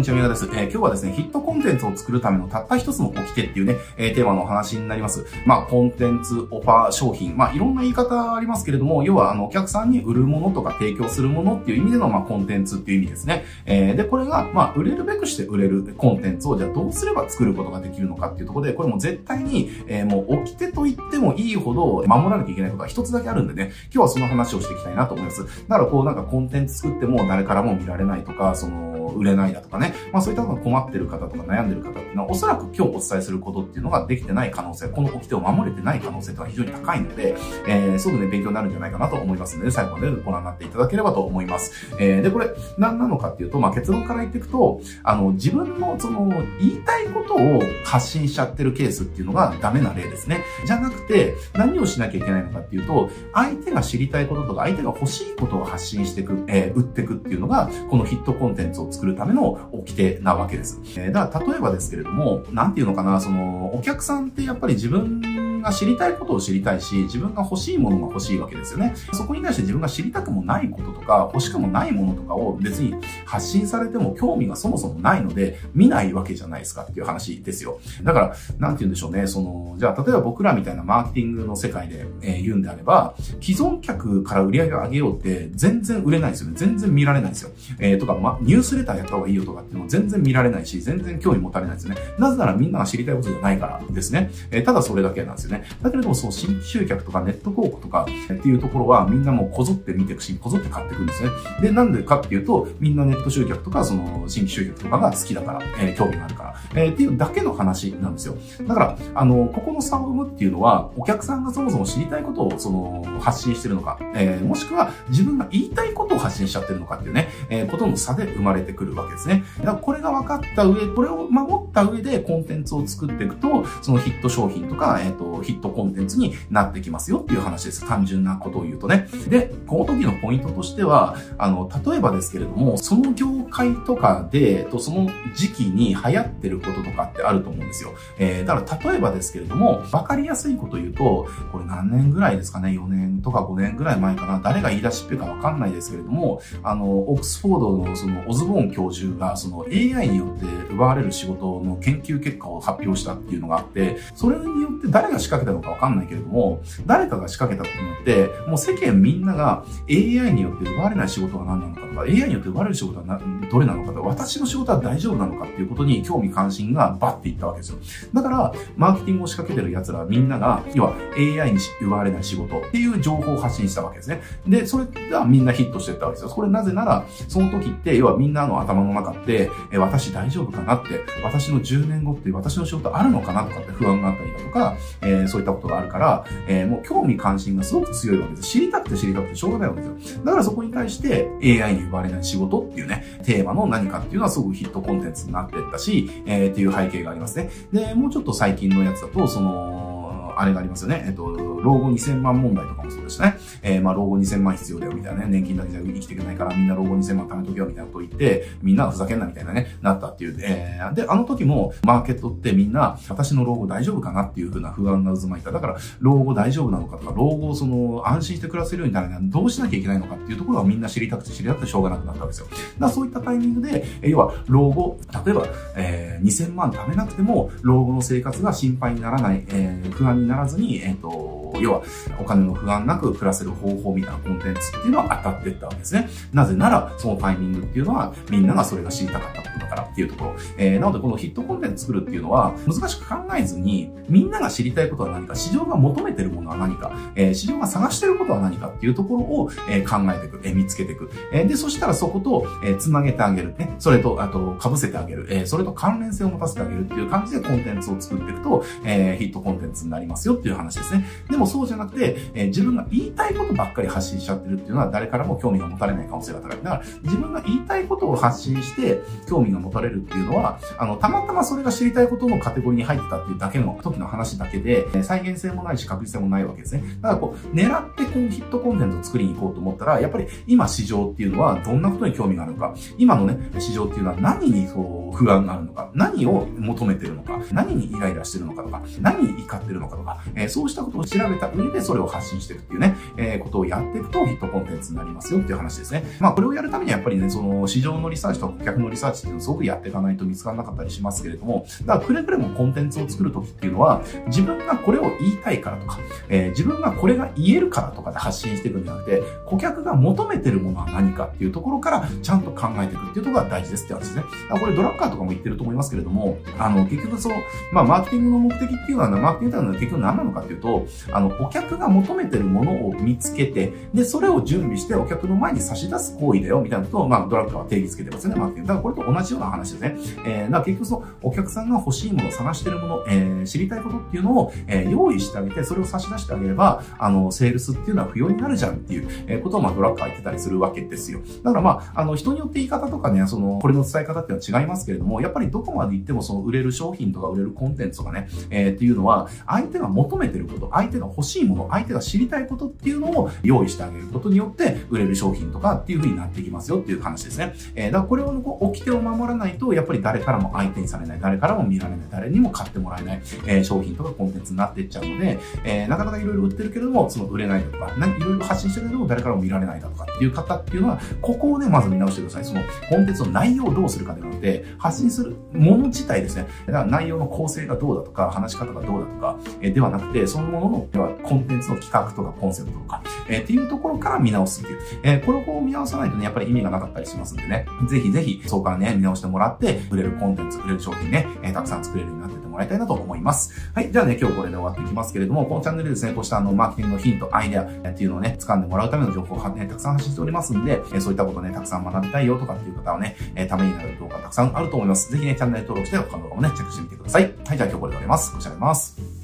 にちは、みやです。えー、今日はですね、ヒットコンテンツを作るためのたった一つの掟っていうね、えー、テーマのお話になります。まあ、コンテンツ、オファー、商品、まあ、いろんな言い方ありますけれども、要は、あの、お客さんに売るものとか提供するものっていう意味での、まあ、コンテンツっていう意味ですね。えー、で、これが、まあ、売れるべくして売れるコンテンツを、じゃあどうすれば作ることができるのかっていうところで、これも絶対に、えー、もう、掟と言ってもいいほど守らなきゃいけないことが一つだけあるんでね、今日はその話をしていきたいなと思います。だから、こう、なんかコンテンツ作っても誰からも見られないとか、その、売れないだとかね、まあそういったのが困ってる方とか悩んでる方っていうのは、おそらく今日お伝えすることっていうのができてない可能性、この掟を守れてない可能性というのは非常に高いので、えー、すごくね、勉強になるんじゃないかなと思いますので、最後までご覧になっていただければと思います。えー、で、これ、何なのかっていうと、まあ結論から言っていくと、あの、自分のその、言いたいことを発信しちゃってるケースっていうのがダメな例ですね。じゃなくて、何をしなきゃいけないのかっていうと、相手が知りたいこととか、相手が欲しいことを発信していく、えー、売っていくっていうのが、このヒットコンテンツを作るための掟なわけです。えー、だから例えばですけれども、なんていうのかな、その、お客さんってやっぱり自分が知りたいことを知りたいし、自分が欲しいものが欲しいわけですよね。そこに対して自分が知りたくもないこととか、欲しくもないものとかを別に発信されても興味がそもそもないので、見ないわけじゃないですかっていう話ですよ。だから、なんて言うんでしょうね。その、じゃあ、例えば僕らみたいなマーケティングの世界で、えー、言うんであれば、既存客から売り上げを上げようって全然売れないですよね。全然見られないですよ。えー、とか、ま、ニュースレターやった方がいいよとかっていうのも全然見られないし、全然興味持たれないですよね。なぜならみんなが知りたいことじゃないからですね。えー、ただそれだけなんですよね。だけれども、そう、新規集客とかネット広告とかっていうところはみんなもうこぞって見ていくし、こぞって買っていくんですね。で、なんでかっていうと、みんなネット集客とか、その、新規集客とかが好きだから、えー、興味があるから、えー、っていうだけの話なんですよ。だから、あの、ここの差を生むっていうのは、お客さんがそもそも知りたいことを、その、発信してるのか、えー、もしくは自分が言いたいことを発信しちゃってるのかっていうね、えー、ことの差で生まれてくるわけですね。だからこれが分かった上、これを守った上でコンテンツを作っていくと、そのヒット商品とか、えっ、ー、と、ヒットコンテンツになってきますよっていう話です。単純なことを言うとね。で、この時のポイントとしては、あの、例えばですけれども、その業界とかで、とその時期に流行ってることとかってあると思うんですよ。えー、だから例えばですけれども、わかりやすいこと言うと、これ何年ぐらいですかね、4年とか5年ぐらい前かな、誰が言い出しっぺかわかんないですけれども、あの、オックスフォードのそのオズボーン教授が、その AI によって奪われる仕事の研究結果を発表したっていうのがあって、それによって誰が仕掛けたのかわかんないけれども、誰かが仕掛けたことによって、もう世間みんなが AI によって奪われない仕事は何なのかとか、AI によって奪われる仕事はどれなのかとか、私の仕事は大丈夫なのかっていうことに興味関心がバッていったわけですよ。だから、マーケティングを仕掛けてる奴らみんなが、要は AI に奪われない仕事っていう情報を発信したわけですね。で、それがみんなヒットしてったわけですよ。これなぜなら、その時って、要はみんなの頭の中って、え私大丈夫かなって、私の10年後って私の仕事あるのかなとかって不安があったりだとか、えー、そういったことがあるから、えー、もう興味関心がすごく強いわけです。知りたくて知りたくてしょうがないわけですよ。だからそこに対して AI に奪われない仕事っていうね、テーマの何かっていうのはすごくヒットコンテンツになってったし、えー、っていう背景がありますね。で、もうちょっと最近のやつだと、その、あれがありますよね。えっと、老後2000万問題とかもそうですね。えー、まあ、老後2000万必要だよみたいなね、年金だけじゃ生きていけないからみんな老後2000万貯めとけよみたいなこと言って、みんなふざけんなみたいなね、なったっていう。えー、で、あの時もマーケットってみんな、私の老後大丈夫かなっていうふうな不安が渦巻いた。だから、老後大丈夫なのかとか、老後その、安心して暮らせるようになるにはどうしなきゃいけないのかっていうところはみんな知りたくて知りたくてしょうがなくなったわけですよ。だからそういったタイミングで、要は、老後、例えば、えー、2000万貯めなくても、老後の生活が心配にならない、えー、不安にならならずに、えっ、ー、と、要は、お金の不安なく暮らせる方法みたいなコンテンツっていうのは当たっていったわけですね。なぜなら、そのタイミングっていうのは、みんながそれが知りたかったことだからっていうところ。えー、なのでこのヒットコンテンツ作るっていうのは、難しく考えずに、みんなが知りたいことは何か、市場が求めてるものは何か、えー、市場が探してることは何かっていうところを、えー、考えていく、えー、見つけていく。えー、で、そしたらそこと、えー、繋げてあげる。ね。それと、あと、被せてあげる。えー、それと関連性を持たせてあげるっていう感じでコンテンツを作っていくと、えー、ヒットコンテンツになりますよっていう話ですね。でもそうじゃなくて、えー、自分が言いたいことばっかり発信しちゃってるっていうのは誰からも興味が持たれない可能性が高い。だから自分が言いたいことを発信して興味が持たれるっていうのは、あの、たまたまそれが知りたいことのカテゴリーに入ってたっていうだけの時の話だけで、再現性もないし確実性もないわけですね。だからこう、狙ってこうヒットコンテンツを作りに行こうと思ったら、やっぱり今市場っていうのはどんなことに興味があるのか、今のね、市場っていうのは何にそう不安があるのか、何を求めてるのか、何にイライラしてるのかとか、何に怒ってるのかとか、えー、そうしたことを調べた上でそれを発信していくっていうね、えー、ことをやっていくとヒットコンテンツになりますよっていう話ですね。まあ、これをやるためにはやっぱりね、その市場のリサーチと顧客のリサーチっていうのをすごくやっていかないと見つからなかったりしますけれども、だからくれぐれもコンテンツを作るときっていうのは、自分がこれを言いたいからとか、えー、自分がこれが言えるからとかで発信していくんじゃなくて、顧客が求めてるものは何かっていうところからちゃんと考えていくっていうところが大事ですって話ですね。これドラッカーとかも言ってると思いますけれども、あの、結局その、まあ、マーケティングの目的っていうのは、マーケティングというのは結局何なのかっていうと、あの、お客が求めてるものを見つけて、で、それを準備してお客の前に差し出す行為だよ、みたいなことを、まあ、ドラッカーは定義つけてますよね、マーケティング。だからこれと同じような話ですね。えー、だから結局その、お客さんが欲しいもの、探してるもの、えー、知りたいことっていうのを、えー、用意してあげて、それを差し出してあげれば、あの、セールスっていうのは不要になるじゃんっていう、え、ことを、まあ、ドラッカー言ってたりするわけですよ。だからまあ、あの、人によって言い方とかね、その、これの伝え方っていうのは違いますけれども、やっぱりどこまで行ってもその売れる商品とか売れるコンテンツとかね、えー、っていうのは、相手が求めてること、相手が欲しいもの、相手が知りたいことっていうのを用意してあげることによって、売れる商品とかっていう風になってきますよっていう話ですね。えー、だからこれをこう、掟を守らないと、やっぱり誰からも相手にされない、誰からも見られない、誰にも買ってもらえない、えー、商品とかコンテンツになっていっちゃうので、えー、なかなかいろいろ売ってるけれども、その売れないとか、いろいろ発信してるけども、誰からも見られないだとかっていう方っていうのは、ここをね、まず見直してください。そのコンテンツの内容をどうするかではなくて、発信するもの自体ですね。だから内容の構成がどうだとか、話し方がどうだとか、えー、ではなくて、そのものの、ではコンテンツの企画とかコンセプトとか、えー、っていうところから見直すっていう。えー、これを見直さないとね、やっぱり意味がなかったりしますんでね。ぜひぜひ、そこからね、見直してもらって、売れるコンテンツ、売れる商品ね、えー、たくさん作れるようになっててもらいたいなと思います。はい。じゃあね、今日これで終わっていきますけれども、このチャンネルですね、こうしたあの、マーケティングのヒント、アイデアっていうのをね、掴んでもらうための情報をね、たくさん発信しておりますんで、えそういったことね、たくさん学びたいよとかっていう方はね、えためになる動画たくさんあると思います。ぜひね、チャンネル登録して他の動画もね、チェックしてみてください。はい。じゃあ今日これで終わります。ご視聴あります。